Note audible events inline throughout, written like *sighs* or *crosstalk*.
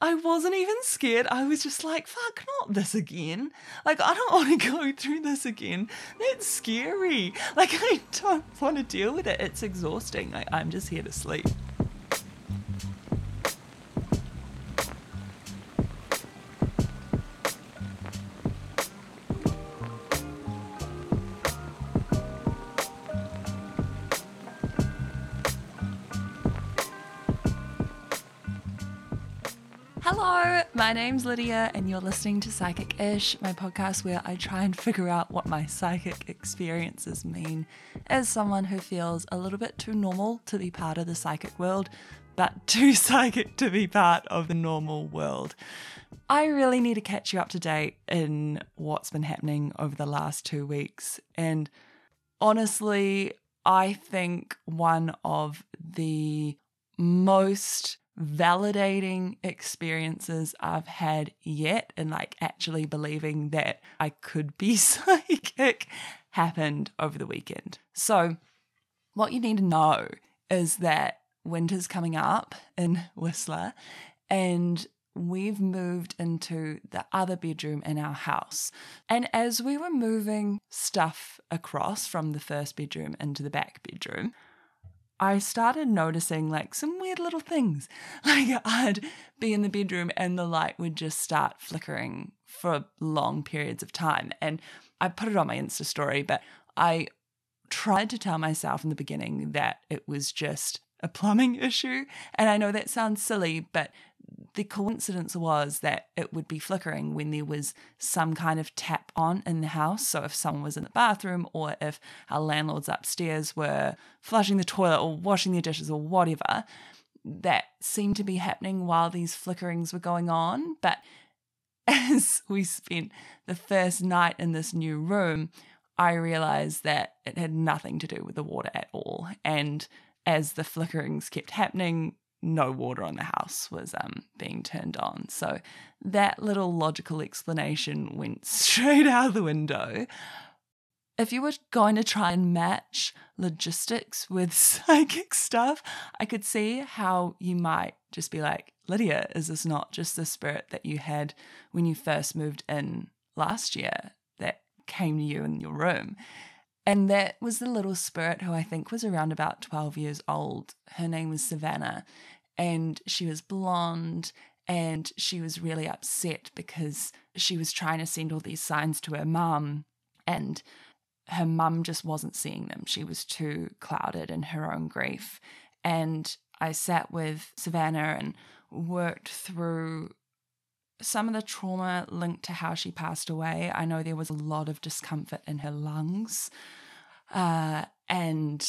I wasn't even scared. I was just like, fuck, not this again. Like, I don't *laughs* want to go through this again. That's scary. Like, *laughs* I don't want to deal with it. It's exhausting. Like, I'm just here to sleep. My name's Lydia, and you're listening to Psychic Ish, my podcast where I try and figure out what my psychic experiences mean as someone who feels a little bit too normal to be part of the psychic world, but *laughs* too psychic to be part of the normal world. I really need to catch you up to date in what's been happening over the last two weeks, and honestly, I think one of the most validating experiences I've had yet and like actually believing that I could be *laughs* psychic happened over the weekend. So, what you need to know is that winter's coming up in *laughs* Whistler and we've moved into the other bedroom in our house. And as we were moving stuff across from the first bedroom into the back bedroom, I started noticing like some weird little things. *laughs* Like I'd be in the bedroom and the light would just start flickering for long periods of time. And I put it on my Insta story, but I tried to tell myself in the beginning that it was just a plumbing *laughs* issue. And I know that sounds silly, but the coincidence was that it would be flickering when there was some kind of tap on in the house. So if someone was in the bathroom or if our landlords upstairs were flushing the toilet or washing their dishes or whatever, that seemed to be happening while these flickerings were going on. But *laughs* as we spent the first night in this new room, I realized that it had nothing to do with the water at all. And as the flickerings kept happening, no water on the house was um, being turned on. So that little logical explanation went *laughs* straight out of the window. If you were going to try and match logistics with *laughs* psychic stuff, I could see how you might just be like, Lydia, is this not just the spirit that you had when you first moved in last year that came to you in your room? And that was the little spirit who I think was around about 12 years old. Her name was Savannah, and she was blonde. And she was really upset because she was trying to send all these signs to her mum, and her mum just wasn't seeing them. She was too clouded in her own grief. And I sat with Savannah and worked through some of the trauma linked to how she passed away. I know there was a lot of discomfort in her lungs. Uh, and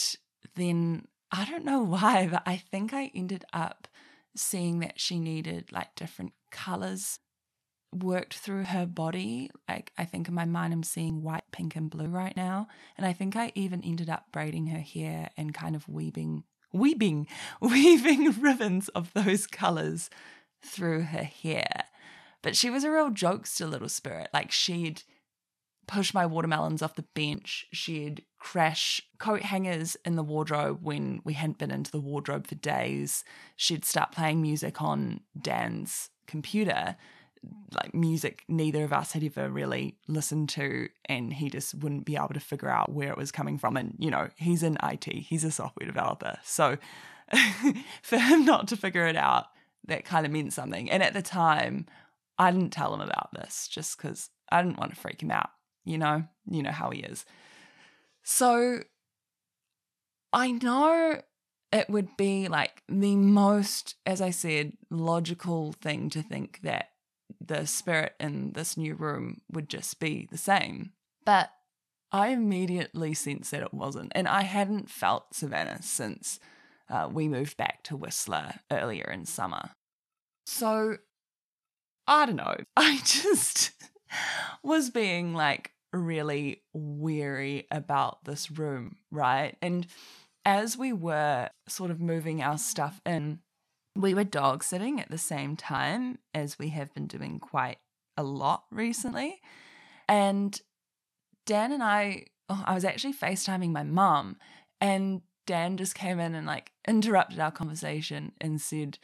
then I don't know *laughs* why, but I think I ended up seeing that she needed like different colors worked through her body. Like I think in my mind I'm seeing white, pink, and blue right now. And I think I even ended up braiding her hair and kind of weaving weaving *laughs* weaving ribbons of those colors through her hair. But she was a real jokester little spirit. Like she'd push my watermelons off the bench. She'd crash coat hangers in the wardrobe when we hadn't been into the wardrobe for days. She'd start playing music on Dan's computer, like music neither of us had ever really listened to, and he just wouldn't be able to figure out where it was coming from. And, you know, he's in IT, he's a software developer. So *laughs* for him not to figure it out, that kind of meant something. And at the time, I didn't tell him about this just because I didn't want to freak him out you know, you know how he is. So I know it would be like the most, as I said, logical thing to think that the spirit in this new room would just be the same. But I immediately sensed that it wasn't. And I hadn't felt Savannah since uh, we moved back to Whistler earlier in summer. So I don't know. *laughs* I just was being like really weary about this room, right? And as we were sort of moving our stuff in, we were dog sitting at the same time as we have been doing quite a lot recently. And Dan and I, oh, I was actually FaceTiming my mum, and Dan just came in and like interrupted our conversation and said,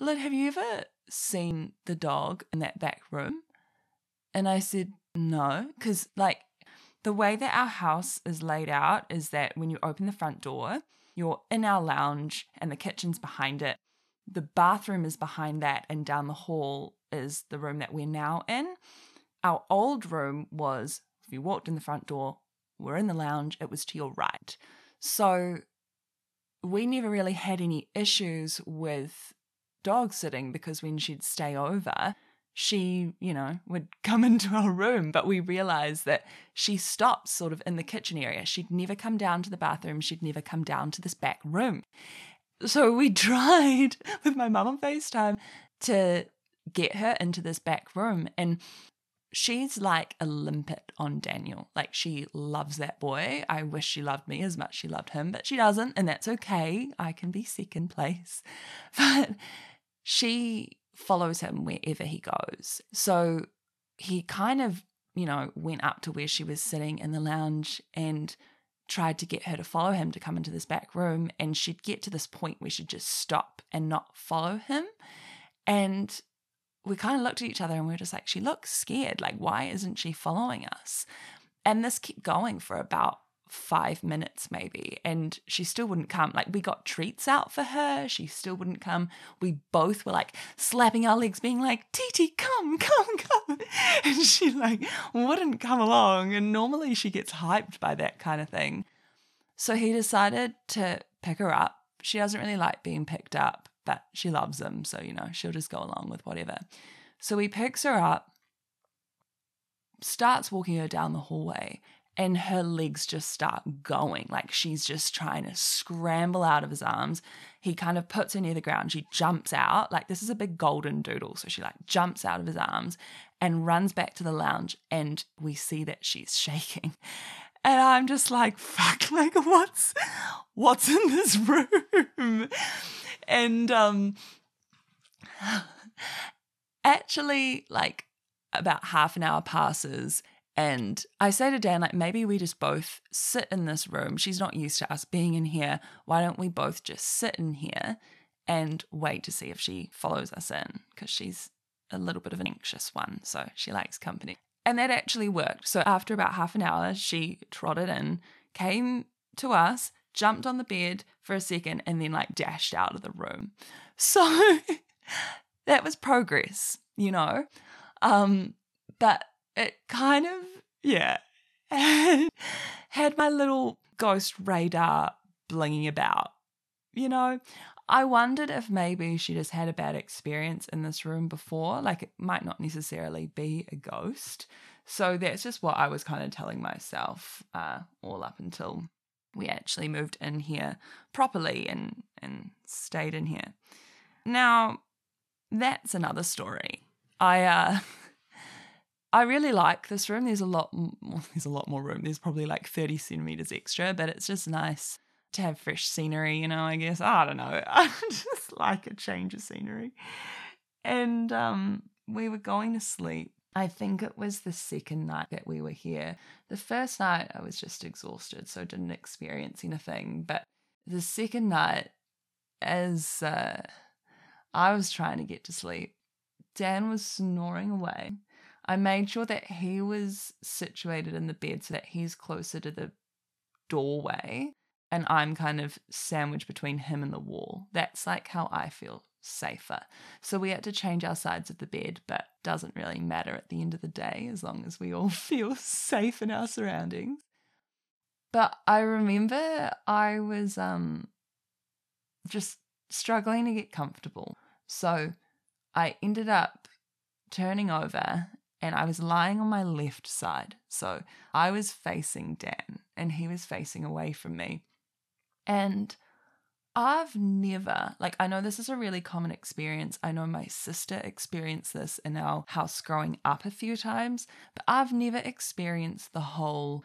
Lyd, have you ever seen the dog in that back room? And I said, No, because like the way that our house is laid out is that when you open the front door, you're in our lounge and the kitchen's behind it. The bathroom is behind that, and down the hall is the room that we're now in. Our old room was, if you walked in the front door, we're in the lounge, it was to your right. So we never really had any issues with dog sitting because when she'd stay over, she, you know, would *laughs* come into our room, but we realized that she stopped sort of in the kitchen area. She'd never come down to the bathroom, she'd never come down to this back room. So we *laughs* tried with my mum on FaceTime to get her into this back room. And she's like a limpet on Daniel. Like she loves that boy. I wish she loved me as much as she loved him, but she doesn't, and that's okay. I can be second place. *laughs* But she follows him wherever he goes. So he kind of, you know, went up to where she was sitting in the lounge and tried to get her to follow him to come into this back room. And she'd get to this point where she'd just stop and not follow him. And we kind of looked at each other and we were just like, she looks scared. Like, why isn't she following us? And this kept going for about five minutes maybe and she still wouldn't come. Like we got treats out for her. She still wouldn't come. We both were like slapping our legs being like titi come *laughs* come come and she like wouldn't come along and normally she gets hyped by that kind of thing. So he decided to pick her up. She doesn't really like being picked up but she loves him so you know she'll just go along with whatever. So he picks her up starts walking her down the hallway and her legs just start going like she's just trying to scramble out of his arms. He kind of puts her near the ground. She jumps out like this is a big golden doodle so she like jumps out of his arms and runs back to the lounge and we see that she's *laughs* shaking. And i'm just like fuck like what's what's in this room? And um *sighs* actually like about half an hour passes and I say to Dan, like, maybe we just both sit in this room. She's not used to us being in here. Why don't we both just sit in here and wait to see if she follows us in? Because she's a little bit of an anxious one. So she likes company. And that actually worked. So after about half an hour, she trotted in, came to us, jumped on the bed for a second, and then like dashed out of the room. *laughs* So that was progress, you know? Um, but it kind of, yeah, *laughs* had my little ghost radar blinging about. You know, I wondered if maybe she just had a bad experience in this room before. Like it might not necessarily be a ghost. So that's just what I was kind of telling myself uh, all up until we actually moved in here properly and, and stayed in here. Now, that's another story. I uh, *laughs* I really like this room. There's a lot, well, *laughs* there's a lot more room. There's probably like 30 centimeters extra, but it's just nice to have fresh scenery, you know, I guess. I don't know. *laughs* I just like a change of scenery. And um, we were going to sleep. I think it was the second night that we were here. The first night I was just exhausted, so didn't experience anything. But the second night, as uh, I was trying to get to sleep, Dan was snoring away I made sure that he was situated in the bed so that he's closer to the doorway and I'm kind of sandwiched between him and the wall. That's like how I feel safer. So we had to change our sides of the bed, but doesn't really matter at the end of the day as long as we all *laughs* feel safe in our surroundings. But I remember I was um just struggling to get comfortable. So I ended up turning over and I was lying on my left side. So I was facing Dan and he was facing away from me. And I've never, like, I know this is a really common experience. I know my sister experienced this in our house growing up a few times, but I've never experienced the whole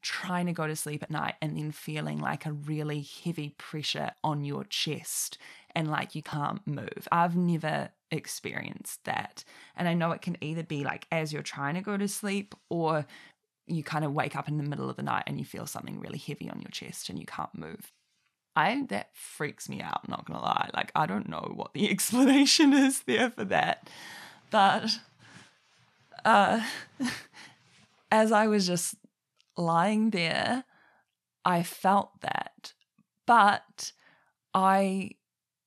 trying to go to sleep at night and then feeling like a really heavy pressure on your chest and like you can't move. I've never experienced that. And I know it can either be like as you're trying to go to sleep or you kind of wake up in the middle of the night and you feel something really heavy on your chest and you can't move. I that freaks me out, not gonna lie. Like I don't know what the *laughs* explanation is there for that. But uh *laughs* as I was just lying there, I felt that. But I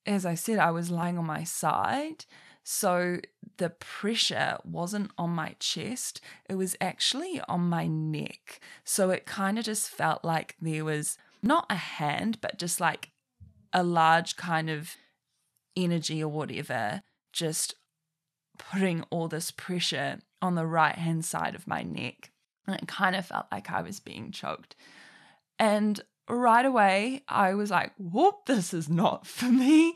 as I said, I was lying on my side. So the pressure wasn't on my chest, it was actually on my neck. So it kind of just felt like there was not a hand, but just like a large kind of energy or whatever, just putting all this pressure on the right hand side of my neck. And it kind of felt like I was being choked. And right away, I was like, whoop, this is not *laughs* for me.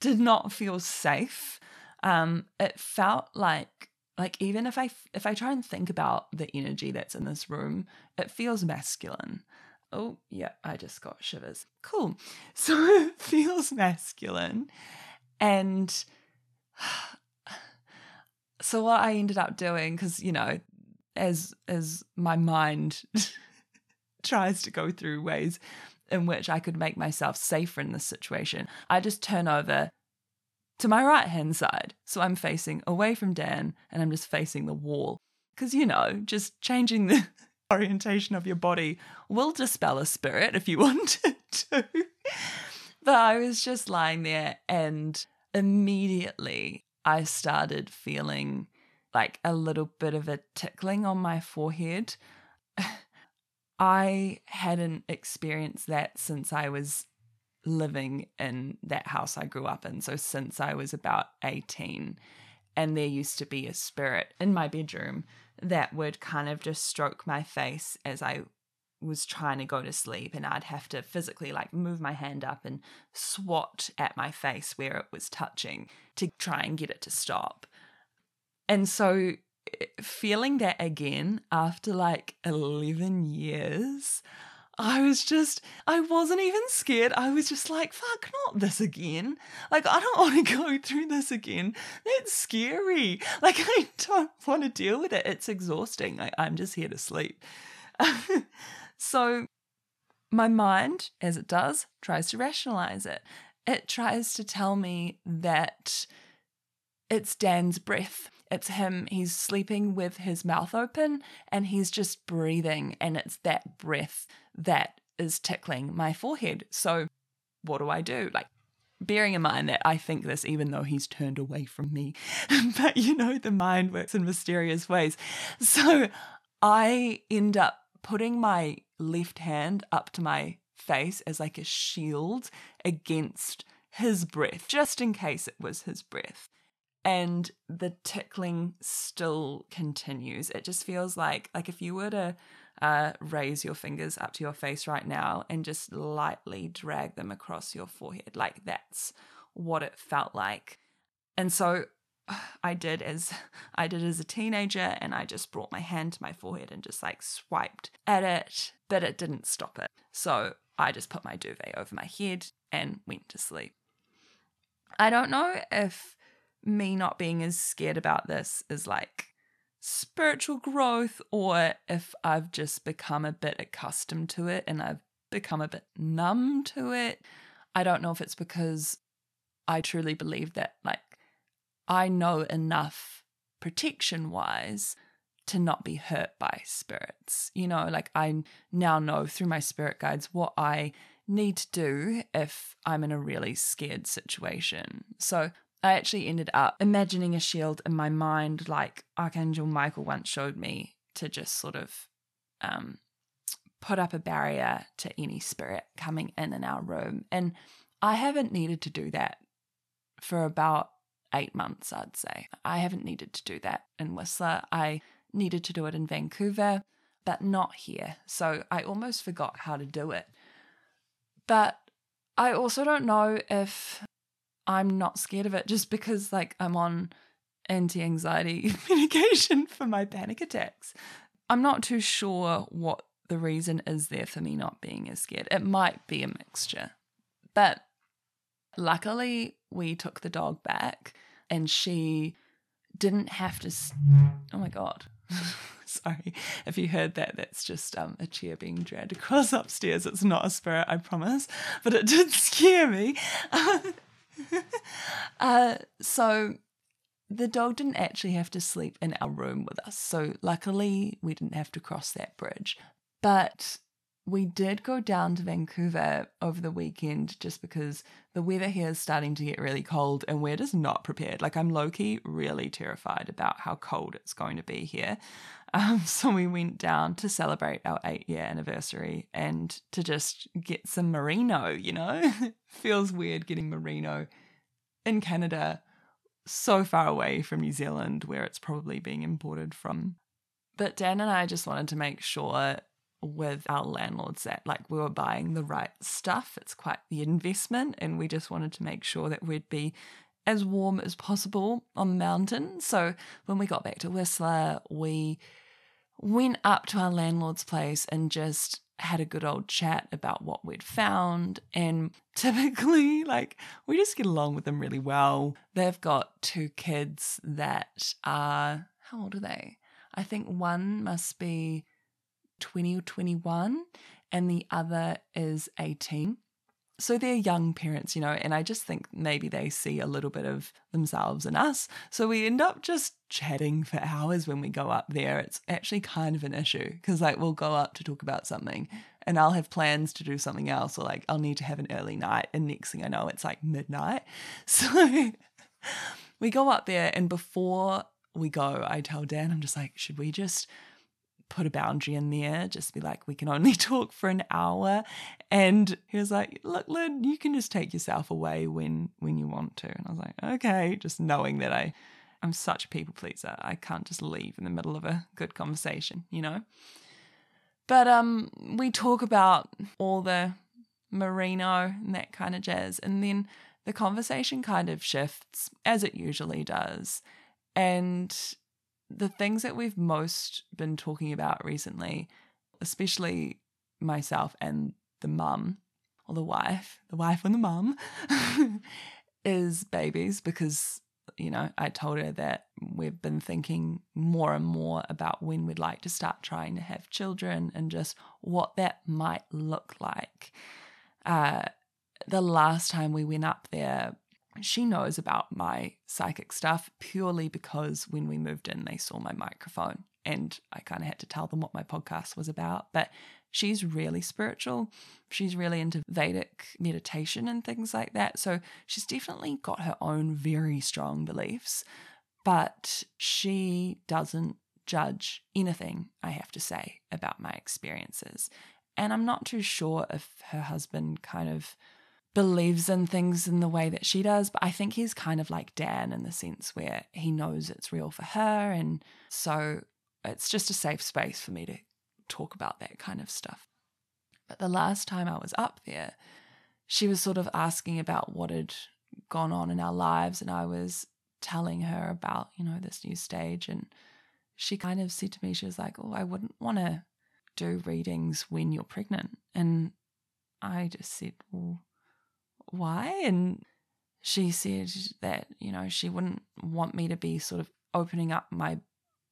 Did not feel safe. Um, it felt like like even if I if I try and think about the energy that's in this room, it feels masculine. Oh, yeah, I just got shivers. Cool. *laughs* So it feels masculine. And *sighs* so what I ended up doing cuz you know, as as my mind *laughs* tries to go through ways in which I could make myself safer in this situation, I just turn over to my right hand side. So I'm facing away from Dan and I'm just facing the wall. Because, you know, just changing the *laughs* orientation of your body will dispel a spirit if you *laughs* wanted to. but I was just lying there and immediately I started feeling like a little bit of a tickling on my forehead. *laughs* I hadn't experienced that since I was living in that house I grew up in. So since I was about 18. And there used to be a spirit in my bedroom that would kind of just stroke my face as I was trying to go to sleep and I'd have to physically like move my hand up and swat at my face where it was touching to try and get it to stop. And so feeling that again after like 11 years, I was just, I wasn't even scared. I was just like, fuck, not this again. Like, I don't want to *laughs* go through this again. That's scary. *laughs* Like, I don't want to deal with it. It's exhausting. Like, I'm just here to sleep. *laughs* so, my mind, as it does, tries to rationalize it. It tries to tell me that it's Dan's breath. It's him. He's sleeping with his mouth open and he's just breathing, and it's that breath that is tickling my forehead. So, what do I do? Like, bearing in mind that I think this even though he's turned away from me, *laughs* but you know, the mind works in mysterious ways. So, I end up putting my left hand up to my face as like a shield against his breath, just in case it was his breath and the tickling still continues. It just feels like like if you were to uh, raise your fingers up to your face right now and just lightly drag them across your forehead, like that's what it felt like. And so *sighs* I did as *laughs* I did as a teenager and I just brought my hand to my forehead and just like swiped at it, but it didn't stop it. So I just put my duvet over my head and went to sleep. I don't know if me not being as scared about this is like spiritual growth or if I've just become a bit accustomed to it and I've become a bit numb to it. I don't know if it's because I truly believe that, like, I know enough protection wise to not be hurt by spirits. You know, like, I now know through my spirit guides what I need to do if I'm in a really scared situation. So I actually ended up imagining a shield in my mind, like Archangel Michael once showed me, to just sort of um, put up a barrier to any spirit coming in in our room. And I haven't needed to do that for about eight months, I'd say. I haven't needed to do that in Whistler. I needed to do it in Vancouver, but not here. So I almost forgot how to do it. But I also don't know if I'm not scared of it just because like I'm on anti-anxiety *laughs* medication for my panic attacks. I'm not too sure what the reason is there for me not being as scared. It might be a mixture. But luckily we took the dog back and she didn't have to st- Oh my god. *laughs* Sorry if you heard that. That's just um, a chair being dragged across *laughs* upstairs. It's not a spirit, I promise. But it did scare me. *laughs* uh, so the dog didn't actually have to sleep in our room with us. So luckily, we didn't have to cross that bridge. But we did go down to Vancouver over the weekend just because the weather here is starting to get really cold and we're just not prepared. Like, I'm low key really terrified about how cold it's going to be here. Um, *laughs* so, we went down to celebrate our eight year anniversary and to just get some merino, you know? *laughs* Feels weird getting merino in Canada so far away from New Zealand where it's probably being imported from. But Dan and I just wanted to make sure with our landlords that like we were buying the right stuff. It's quite the investment, and we just wanted to make sure that we'd be as warm as possible on the mountain. So when we got back to Whistler, we went up to our landlord's place and just had a good old chat about what we'd found. And *laughs* typically, like, we just get along with them really well. They've got two kids that are, how old are they? I think one must be 20 or 21, and the other is 18. So they're young parents, you know, and I just think maybe they see a little bit of themselves in us. So we end up just chatting for hours when we go up there. It's actually kind of an issue because, like, we'll go up to talk about something and I'll have plans to do something else, or like, I'll need to have an early night. And next thing I know, it's like midnight. *laughs* So we go up there, and before we go, I tell Dan, I'm just like, should we just put a boundary in there, just be like, we can only *laughs* talk for an hour. And he was like, look, Lynn, you can just take yourself away when when you want to. And I was like, okay, just knowing that I I'm such a people pleaser. I can't just leave in the middle of a good conversation, you know? But um we talk about all the merino and that kind of jazz. And then the conversation kind of shifts, as it usually does. And the things that we've most been talking about recently, especially myself and the mum or the wife, the wife and the mum, *laughs* is babies because, you know, I told her that we've been thinking more and more about when we'd like to start trying to have children and just what that might look like. Uh, the last time we went up there, she knows about my psychic stuff purely because when we moved in, they saw my microphone and I kind of had to tell them what my podcast was about. But she's really spiritual. She's really into Vedic meditation and things like that. So she's definitely got her own very strong beliefs, but she doesn't judge anything I have to say about my experiences. And I'm not too sure if her husband kind of believes in things in the way that she does, but I think he's kind of like Dan in the sense where he knows it's real for her. And so it's just a safe space for me to talk about that kind of stuff. But the last time I was up there, she was sort of asking about what had gone on in our lives, and I was telling her about, you know, this new stage. And she kind of said to me, she was like, Oh, I wouldn't want to do readings when you're pregnant. And I just said, Well, why? And she said that, you know, she wouldn't want me to be sort of opening up my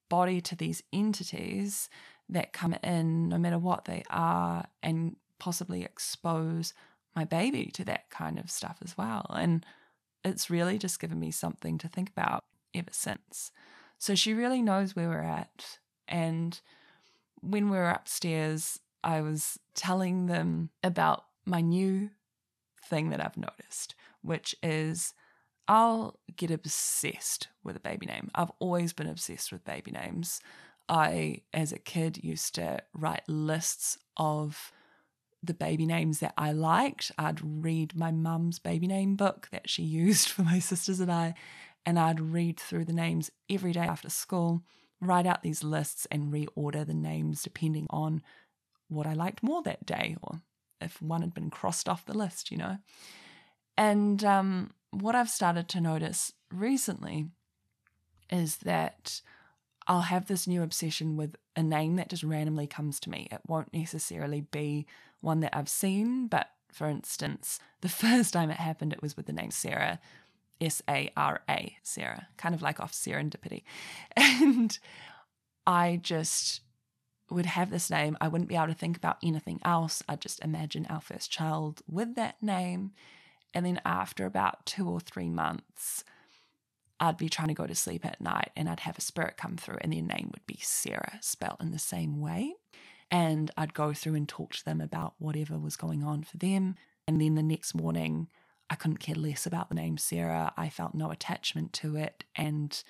body to these entities that come in, no matter what they are, and possibly expose my baby to that kind of stuff as well. And it's really just given me something to think about ever since. So she really knows where we're at. And when we were upstairs, I was telling them about my new thing that I've noticed, which is I'll get obsessed with a baby name. I've always been obsessed with baby names. I, as a kid, used to write lists of the baby names that I liked. I'd read my mum's baby name book that she *laughs* used for my sisters and I, and I'd read through the names every day after school, write out these lists, and reorder the names depending on what I liked more that day or if one had been crossed off the list, you know. And um, what I've started to notice recently is that I'll have this new obsession with a name that just randomly comes to me. It won't necessarily be one that I've seen, but for instance, the *laughs* first time it happened, it was with the name Sarah, S A R A, Sarah, kind of like off serendipity. *laughs* And I just would have this name. I wouldn't be able to think about anything else. I'd just imagine our first child with that name. And then after about two or three months, I'd be trying to go to sleep at night and I'd have a spirit come through and their name would be Sarah, spelled in the same way. And I'd go through and talk to them about whatever was going on for them. And then the next morning, I couldn't care less about the name Sarah. I felt no attachment to it and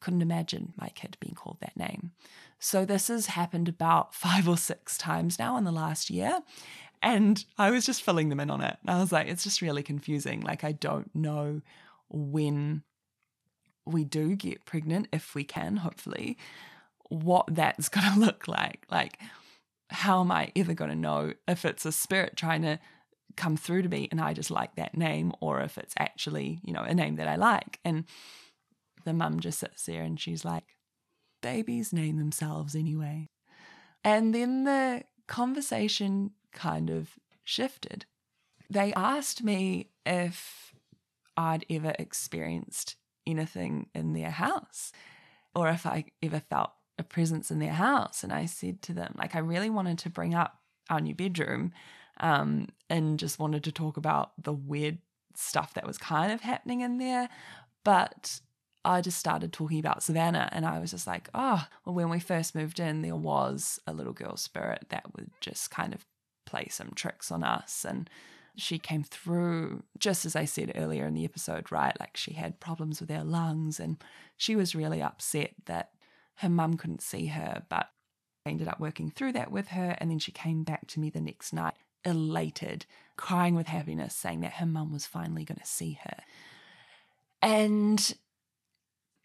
couldn't imagine my kid being called that name. So this has happened about *laughs* five or six times now in the last year. And I was just filling them in on it. And I was like, it's just really confusing. Like, I don't know when we do get pregnant, if we can, hopefully, what that's *laughs* going to look like. Like, how am I ever going to know if it's a spirit trying to come through to me and I just like that name or if it's actually, you know, a name that I like? And the mum just sits there and she's like, babies name themselves anyway. And then the conversation kind of shifted. They asked me if I'd ever experienced anything in their house or if I ever felt a presence in their house. And I said to them, like, I really wanted to bring up our new bedroom um, and just wanted to talk about the weird stuff that was kind of happening in there. But I just started talking about Savannah and I was just like, oh, well, when we first moved in, there was a little girl spirit that would just kind of play some tricks on us. And she came through, just as I said earlier in the episode, right? Like she had problems with her lungs and she was really upset that her mum couldn't see her, but I ended up working through that with her. And then she came back to me the next night, elated, crying with happiness, saying that her mum was finally going to see her. And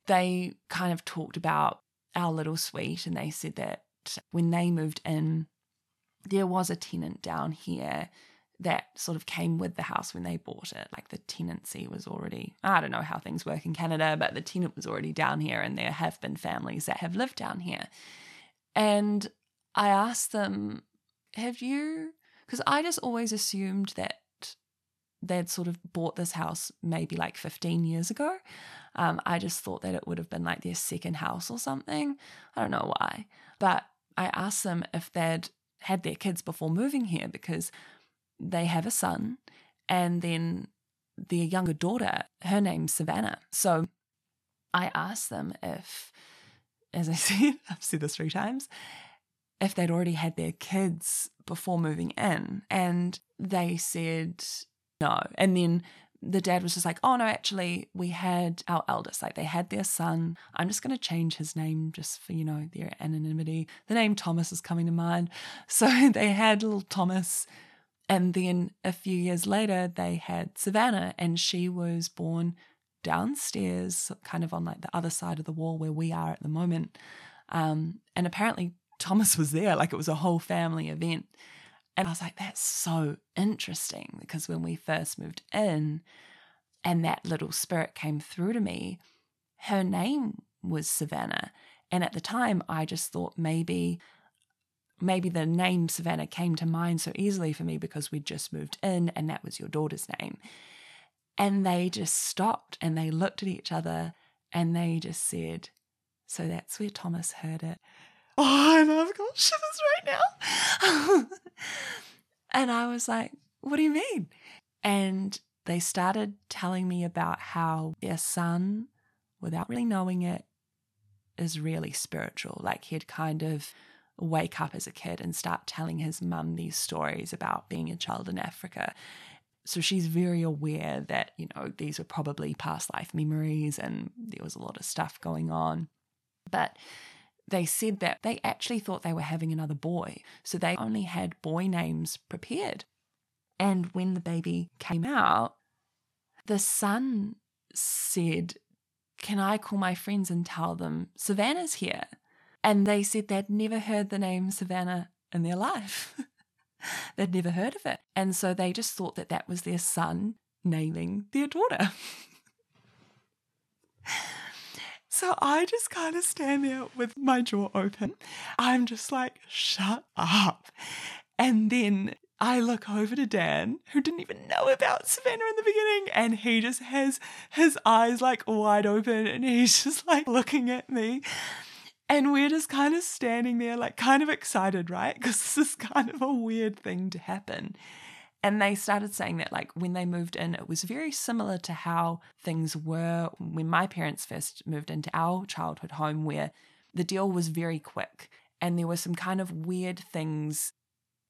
they kind of talked about our little suite and they said that when they moved in, there was a tenant down here that sort of came with the house when they bought it. Like the tenancy was already, I don't know how things work in Canada, but the tenant was already down here, and there have been families that have lived down here. And I asked them, Have you, because I just always assumed that they'd sort of bought this house maybe like 15 years ago. Um, I just thought that it would have been like their second house or something. I don't know why. But I asked them if they'd had their kids before moving here because they have a son and then their younger daughter, her name's Savannah. So I asked them if, as I *laughs* said, I've said this three times, if they'd already had their kids before moving in. And they said no. And then the dad was just like, oh no, actually, we had our eldest, like they had their son. I'm just going to change his name just for, you know, their anonymity. The name Thomas is coming to mind. *laughs* So they had little Thomas and then a few years later, they had Savannah, and she was born downstairs, kind of on like the other side of the wall where we are at the moment. Um, and apparently, Thomas *laughs* was there, like it was a whole family event. And I was like, that's so interesting because when we first moved in and that little spirit came through to me, her name was Savannah. And at the time, I just thought maybe maybe the name Savannah came to mind so easily for me because we'd just moved in and that was your daughter's name. And they just stopped and they looked at each other and they just said, So that's where Thomas heard it. Oh, and I've got shivers right now. *laughs* and I was like, What do you mean? And they started telling me about how their son, without really knowing it, is really spiritual. Like he'd kind of wake up as a kid and start telling his mum these stories about being a child in Africa. So she's very aware that, you know, these were probably past life memories and there was a lot of stuff going on. But they said that they actually thought they were having another boy. So they only had boy names prepared. And when the baby came out, the son said, Can I call my friends and tell them Savannah's here? And they said they'd never heard the name Savannah in their life. *laughs* they'd never heard of it. And so they just thought that that was their son naming their daughter. *laughs* so I just kind of stand there with my jaw open. I'm just like, shut up. And then I look over to Dan, who didn't even know about Savannah in the beginning, and he just has his eyes like wide open and he's just like looking at me. And we're just kind of standing there, like kind of excited, right? Because this is kind of a weird thing to happen. And they started saying that, like, when they moved in, it was very similar to how things were when my parents first moved into our childhood home, where the deal was very quick and there were some kind of weird things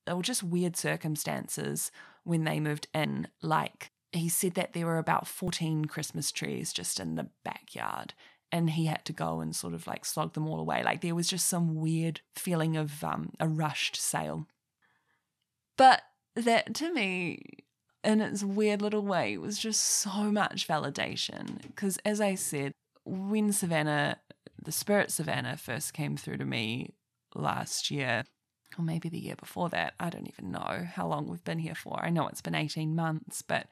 or just weird circumstances when they moved in. Like, he said that there were about 14 Christmas trees just in the backyard and he had to go and sort of like slog them all away. Like, there was just some weird feeling of um, a rushed sale. But that to me, in its weird little way, was just so much validation. Because as I said, when Savannah, the spirit Savannah, first came through to me last year, or maybe the year before that, I don't even know how long we've been here for. I know it's been 18 months, but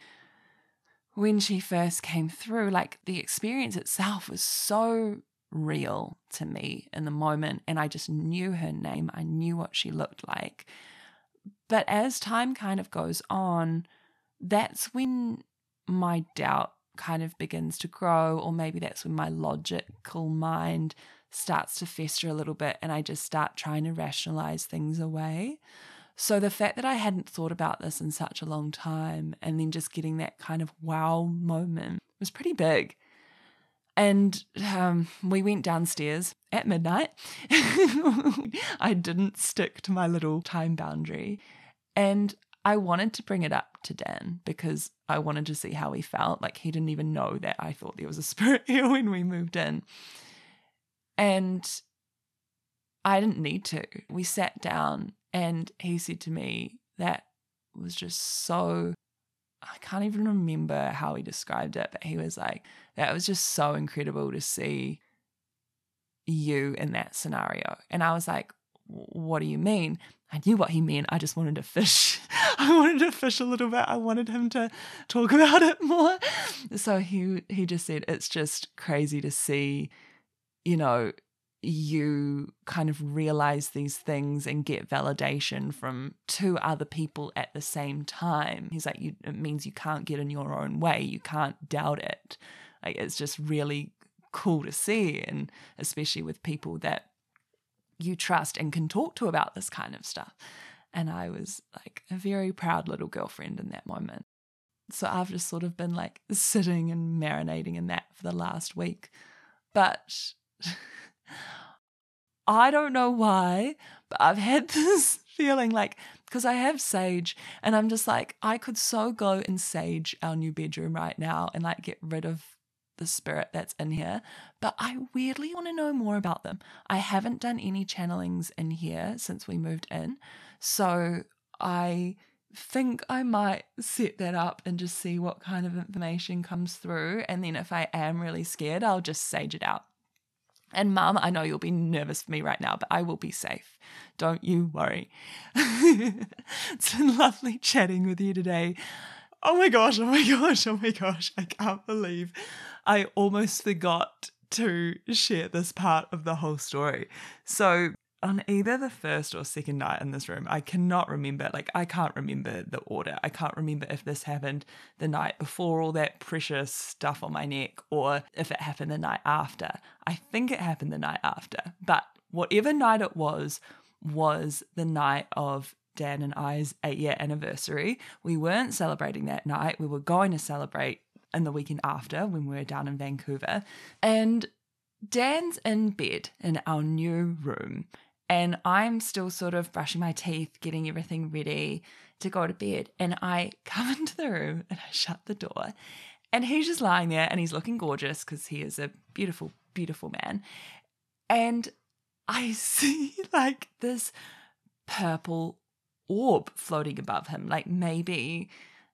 when she first came through, like the experience itself was so real to me in the moment. And I just knew her name, I knew what she looked like. But as time kind of goes on, that's when my doubt kind of begins to grow, or maybe that's when my logical mind starts to fester a little bit and I just start trying to rationalize things away. So the fact that I hadn't thought about this in such a long time and then just getting that kind of wow moment was pretty big. And um, we went downstairs at midnight. *laughs* I didn't stick to my little time boundary. And I wanted to bring it up to Dan because I wanted to see how he felt. Like he didn't even know that I thought there was a spirit *laughs* here when we moved in. And I didn't need to. We sat down and he said to me, that was just so I can't even remember how he described it, but he was like, that was just so incredible to see you in that scenario. And I was like, what do you mean? I knew what he meant. I just wanted to fish. *laughs* I wanted to fish a little bit. I wanted him to talk *laughs* about it more. So he he just said it's just crazy to see, you know, you kind of realize these things and get validation from two other people at the same time. He's like, you, it means you can't get in your own way. You can't doubt it. Like, it's just really cool to see. And especially with people that you trust and can talk to about this kind of stuff. And I was like a very proud little girlfriend in that moment. So I've just sort of been like sitting and marinating in that for the last week. But *laughs* I don't know why, but I've had *laughs* this feeling like because I have sage and I'm just like, I could so go and sage our new bedroom right now and like get rid of the spirit that's in here, but I weirdly want to know more about them. I haven't done any channelings in here since we moved in. So I think I might set that up and just see what kind of information comes through. And then if I am really scared, I'll just sage it out. And mum, I know you'll be nervous for me right now, but I will be safe. Don't you worry. *laughs* it's been lovely chatting with you today. Oh my gosh, oh my *laughs* gosh, oh my gosh. I can't believe I almost forgot to share this part of the whole story. So, on either the first or second night in this room, I cannot remember. Like, I can't remember the order. I can't remember if this happened the night before all that precious stuff on my neck or if it happened the night after. I think it happened the night after. But whatever night it was, was the night of Dan and I's eight year anniversary. We weren't celebrating that night. We were going to celebrate in the weekend after when we were down in Vancouver. And Dan's in bed in our new room and I'm still sort of brushing my teeth, getting everything ready to go to bed. And I *laughs* come into the room and I shut the door. And he's just lying there and he's looking gorgeous because he is a beautiful, beautiful man. And I *laughs* see like this purple orb floating above him, like maybe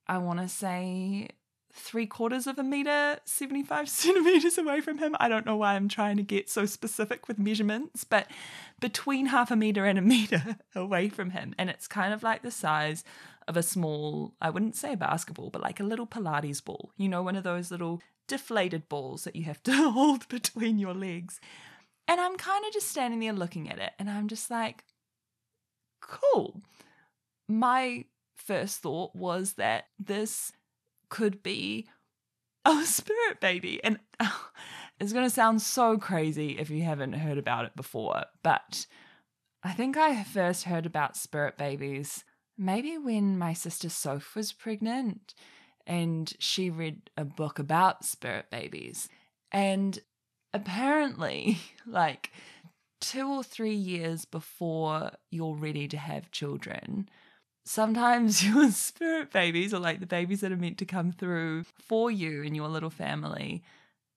I want to say three quarters of a meter, 75 *laughs* centimeters away from him. I don't know why I'm trying to get so specific with measurements, but between half a meter and a *laughs* meter away from him. And it's kind of like the size of a small, I wouldn't say a basketball, but like a little Pilates ball. You know, one of those little deflated balls that you have to *laughs* hold between your legs. And I'm kind of just standing there looking at it, and I'm just like, cool. My first thought was that this could be a *laughs* spirit baby. And *laughs* It's going to sound so crazy if you haven't heard about it before, but I think I first heard about spirit babies maybe when my sister Soph was pregnant and she read a book about spirit babies. And apparently, *laughs* like two or three years before you're ready to have children, sometimes *laughs* your spirit babies, or like the babies that are meant to come through for you and your little family,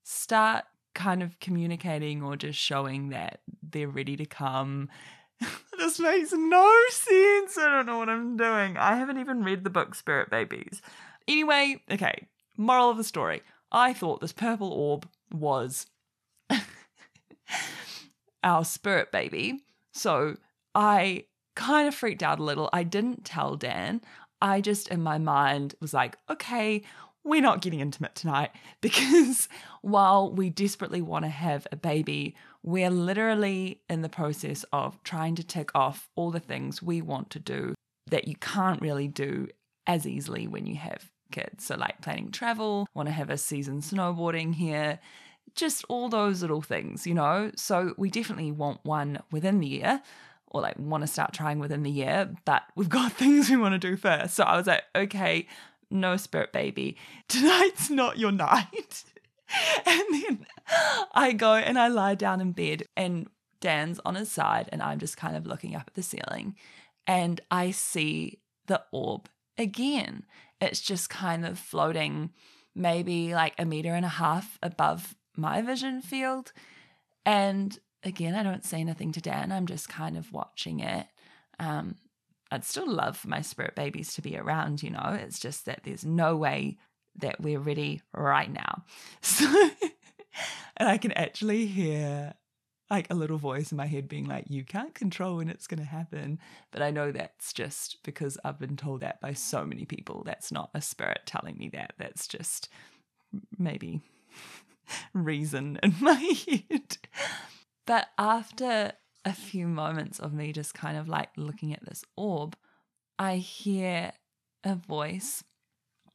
start kind of communicating or just showing that they're ready to come. *laughs* this makes no sense. I don't know what I'm doing. I haven't even read the book Spirit Babies. Anyway, okay, moral of the story. I thought this purple orb was *laughs* our spirit baby. So I kind of freaked out a little. I didn't tell Dan. I just, in my mind, was like, okay, we're not getting intimate tonight *laughs* because while we desperately want to have a baby, we're literally in the process of trying to tick off all the things we want to do that you can't really do as easily when you have kids. So, like planning travel, want to have a season snowboarding here, just all those little things, you know? So, we definitely want one within the year or like want to start trying within the year, but we've got *laughs* things we want to do first. So, I was like, okay, no spirit baby, *laughs* tonight's not your night. *laughs* and then I go and I lie down in bed, and Dan's on his side, and I'm just kind of looking up at the ceiling, and I see the orb again. It's just kind of floating maybe like a meter and a half above my vision field. And again, I don't say anything to Dan. I'm just kind of watching it. Um, I'd still love for my spirit babies to be around, you know. It's just that there's no way that we're ready right now. *laughs* So, and I can actually hear like a little voice in my head being like, you can't control when it's going to happen. But I know that's just because I've been told that by so many people. That's not a spirit telling me that. That's just maybe *laughs* reason in my *laughs* head. But after a few moments of me just kind of like looking at this orb, I hear a voice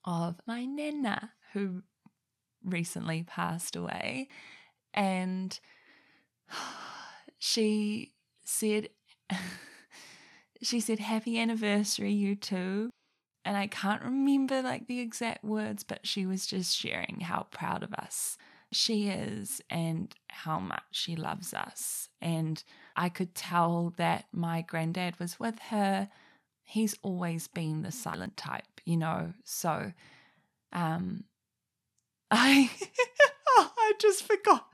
of my Nana who recently passed away. And *sighs* she said, *laughs* she said, Happy anniversary, you two. And I can't remember like the exact words, but she was just sharing how proud of us she is and how much she loves us. And I could tell that my granddad was with her. He's always been the silent type, you know. So um *laughs* I I just forgot.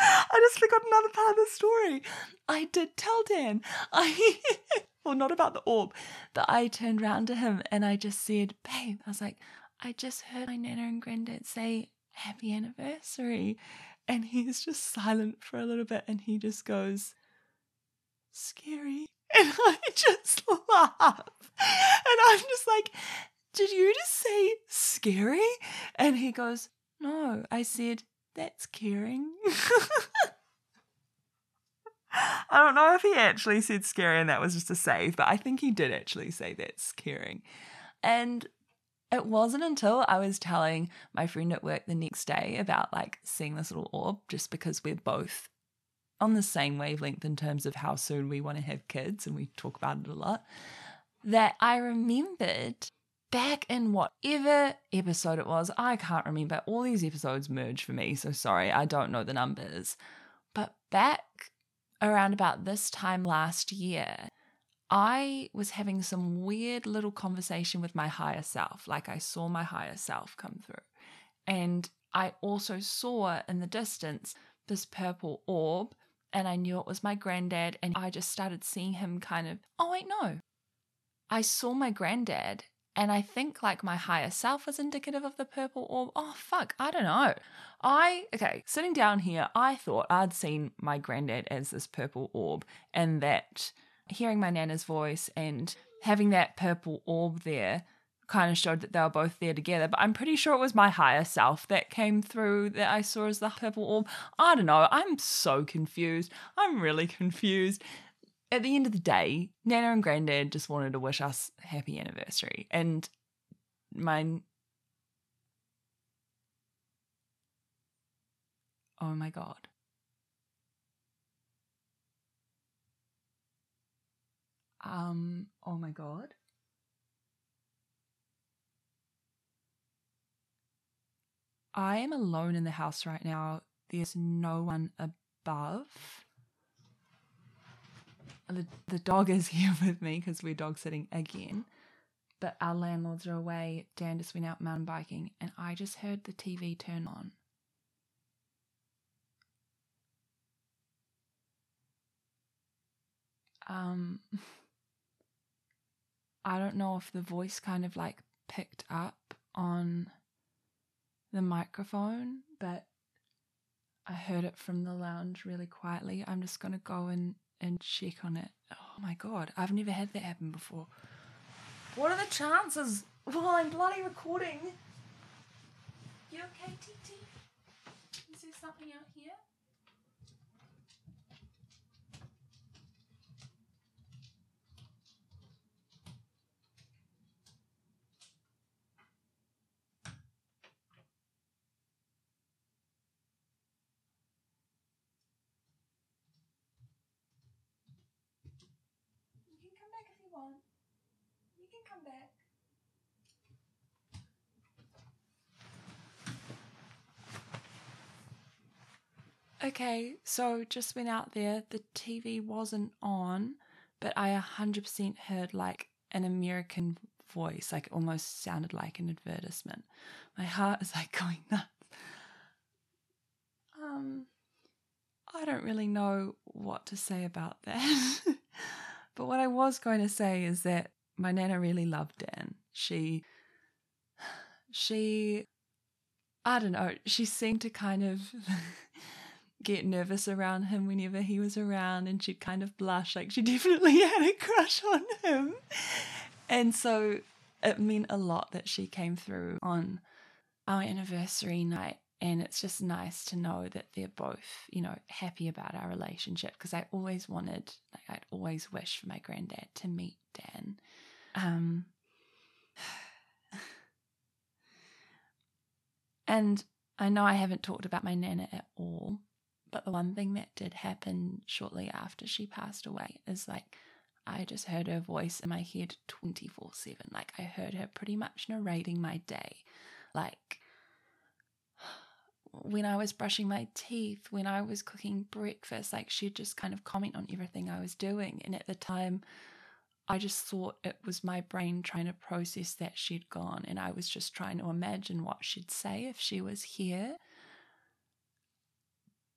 I just forgot another part of the story. I did tell Dan. I *laughs* well not about the orb, but I turned round to him and I just said, babe, I was like, I just heard my nana and granddad say happy anniversary. And he's just silent for a little bit and he just goes, scary. *laughs* And I just laugh. And I'm just like, did you just say scary? And he goes, no, I said, that's caring. *laughs* I don't know if he actually said scary and that was just a save, but I think he did actually say that's caring. And it wasn't until I was telling my friend at work the next day about like seeing this little orb, just because we're both on the same wavelength in terms of how soon we want to have kids and we talk about it a lot, that I remembered back in whatever episode it was. I can't remember. All these episodes merge for me, so sorry, I don't know the numbers. But back around about this time last year, I was having some weird little conversation with my higher self. Like I saw my higher self come through. And I also saw in the distance this purple orb, and I knew it was my granddad. And I just started seeing him kind of, oh, wait, no. I saw my granddad, and I think like my higher self was indicative of the purple orb. Oh, fuck, I don't know. I, okay, sitting down here, I thought I'd seen my granddad as this purple orb, and that hearing my nana's voice and having that purple orb there kind of showed that they were both there together. But I'm pretty sure it was my higher self that came through that I saw as the purple orb. I don't know. I'm so confused. I'm really confused. At the end of the day, Nana and Granddad just wanted to wish us happy anniversary. And my Oh my God. Um, oh my God. I am alone in the house right now. There's no one above. The, the dog is *laughs* here with me because we're dog sitting again. But our landlords are away. Dan just went out mountain biking, and I just heard the TV turn on. Um, *laughs* I don't know if the voice kind of like picked up on the microphone, but I heard it from the lounge really quietly. I'm just going to go and, and check on it. Oh my god, I've never had that happen before. What are the chances? Well, I'm bloody recording. You okay, TT? Is there something out here? Want. You can come back. Okay, so just went out there. The TV wasn't on, but I 100% heard like an American voice, like almost sounded like an advertisement. My heart is like *laughs* going nuts. Um, I don't really know what to say about that. *laughs* but what I was going to say is that my nana really loved Dan. She, she, I don't know, she seemed to kind of *laughs* get nervous around him whenever he was around and she'd kind of blush like she *laughs* definitely had a crush on him. And so it meant a lot that she came through on our anniversary night and it's just nice to know that they're both you know happy about our relationship because i always wanted like i'd always wished for my granddad to meet dan um *sighs* and i know i haven't talked about my nana at all but the one thing that did happen shortly after she passed away is like I just heard her voice in my head 24 7. Like I heard her pretty much narrating my day. Like when I was brushing my teeth, when I was cooking breakfast, like she'd just kind of comment on everything I was doing. And at the time, I just thought it was my brain trying to process that she'd gone. And I was just trying to imagine what she'd say if she was here.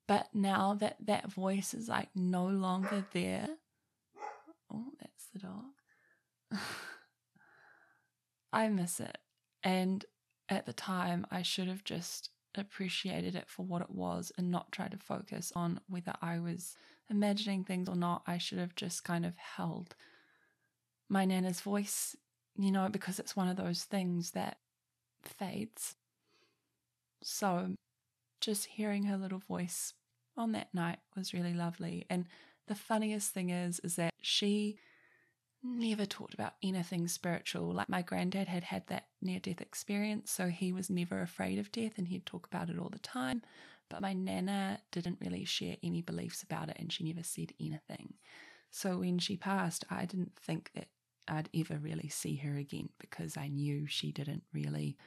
But now that that voice is like no longer there, oh, that's the dog. *laughs* I miss it. And at the time, I should have just appreciated it for what it was and not try to focus on whether I was imagining things or not. I should have just kind of held my Nana's voice, you know, because it's one of those things that fades. So just hearing her little voice on that night was really lovely. And the funniest thing is, is that she never talked about anything spiritual. Like my granddad had had that near death experience, so he was never afraid of death and he'd talk about it all the time. But my nana didn't really share any beliefs about it and she never said anything. So when she passed, I didn't think that I'd ever really see her again because I knew she didn't really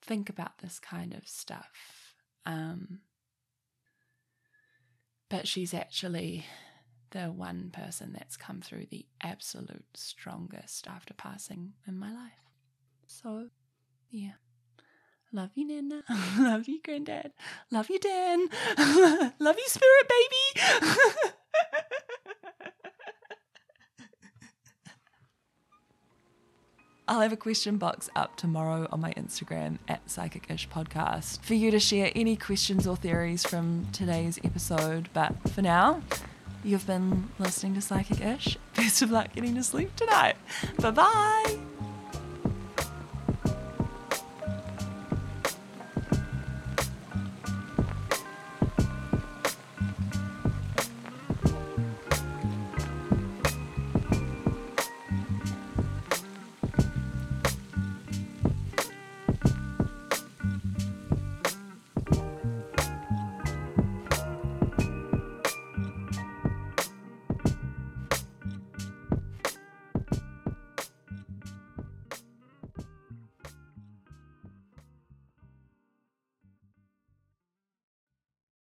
think about this kind of stuff. Um, but she's actually the one person that's come through the absolute strongest after passing in my life. So, yeah. Love you, Nana. *laughs* Love you, Granddad. Love you, Dan. *laughs* Love you, Spirit Baby. *laughs* I'll have a question box up tomorrow on my Instagram at Psychic Ish Podcast for you to share any questions or theories from today's episode. But for now, you've been listening to Psychic Ish. *laughs* Best of luck getting to sleep tonight. Bye bye.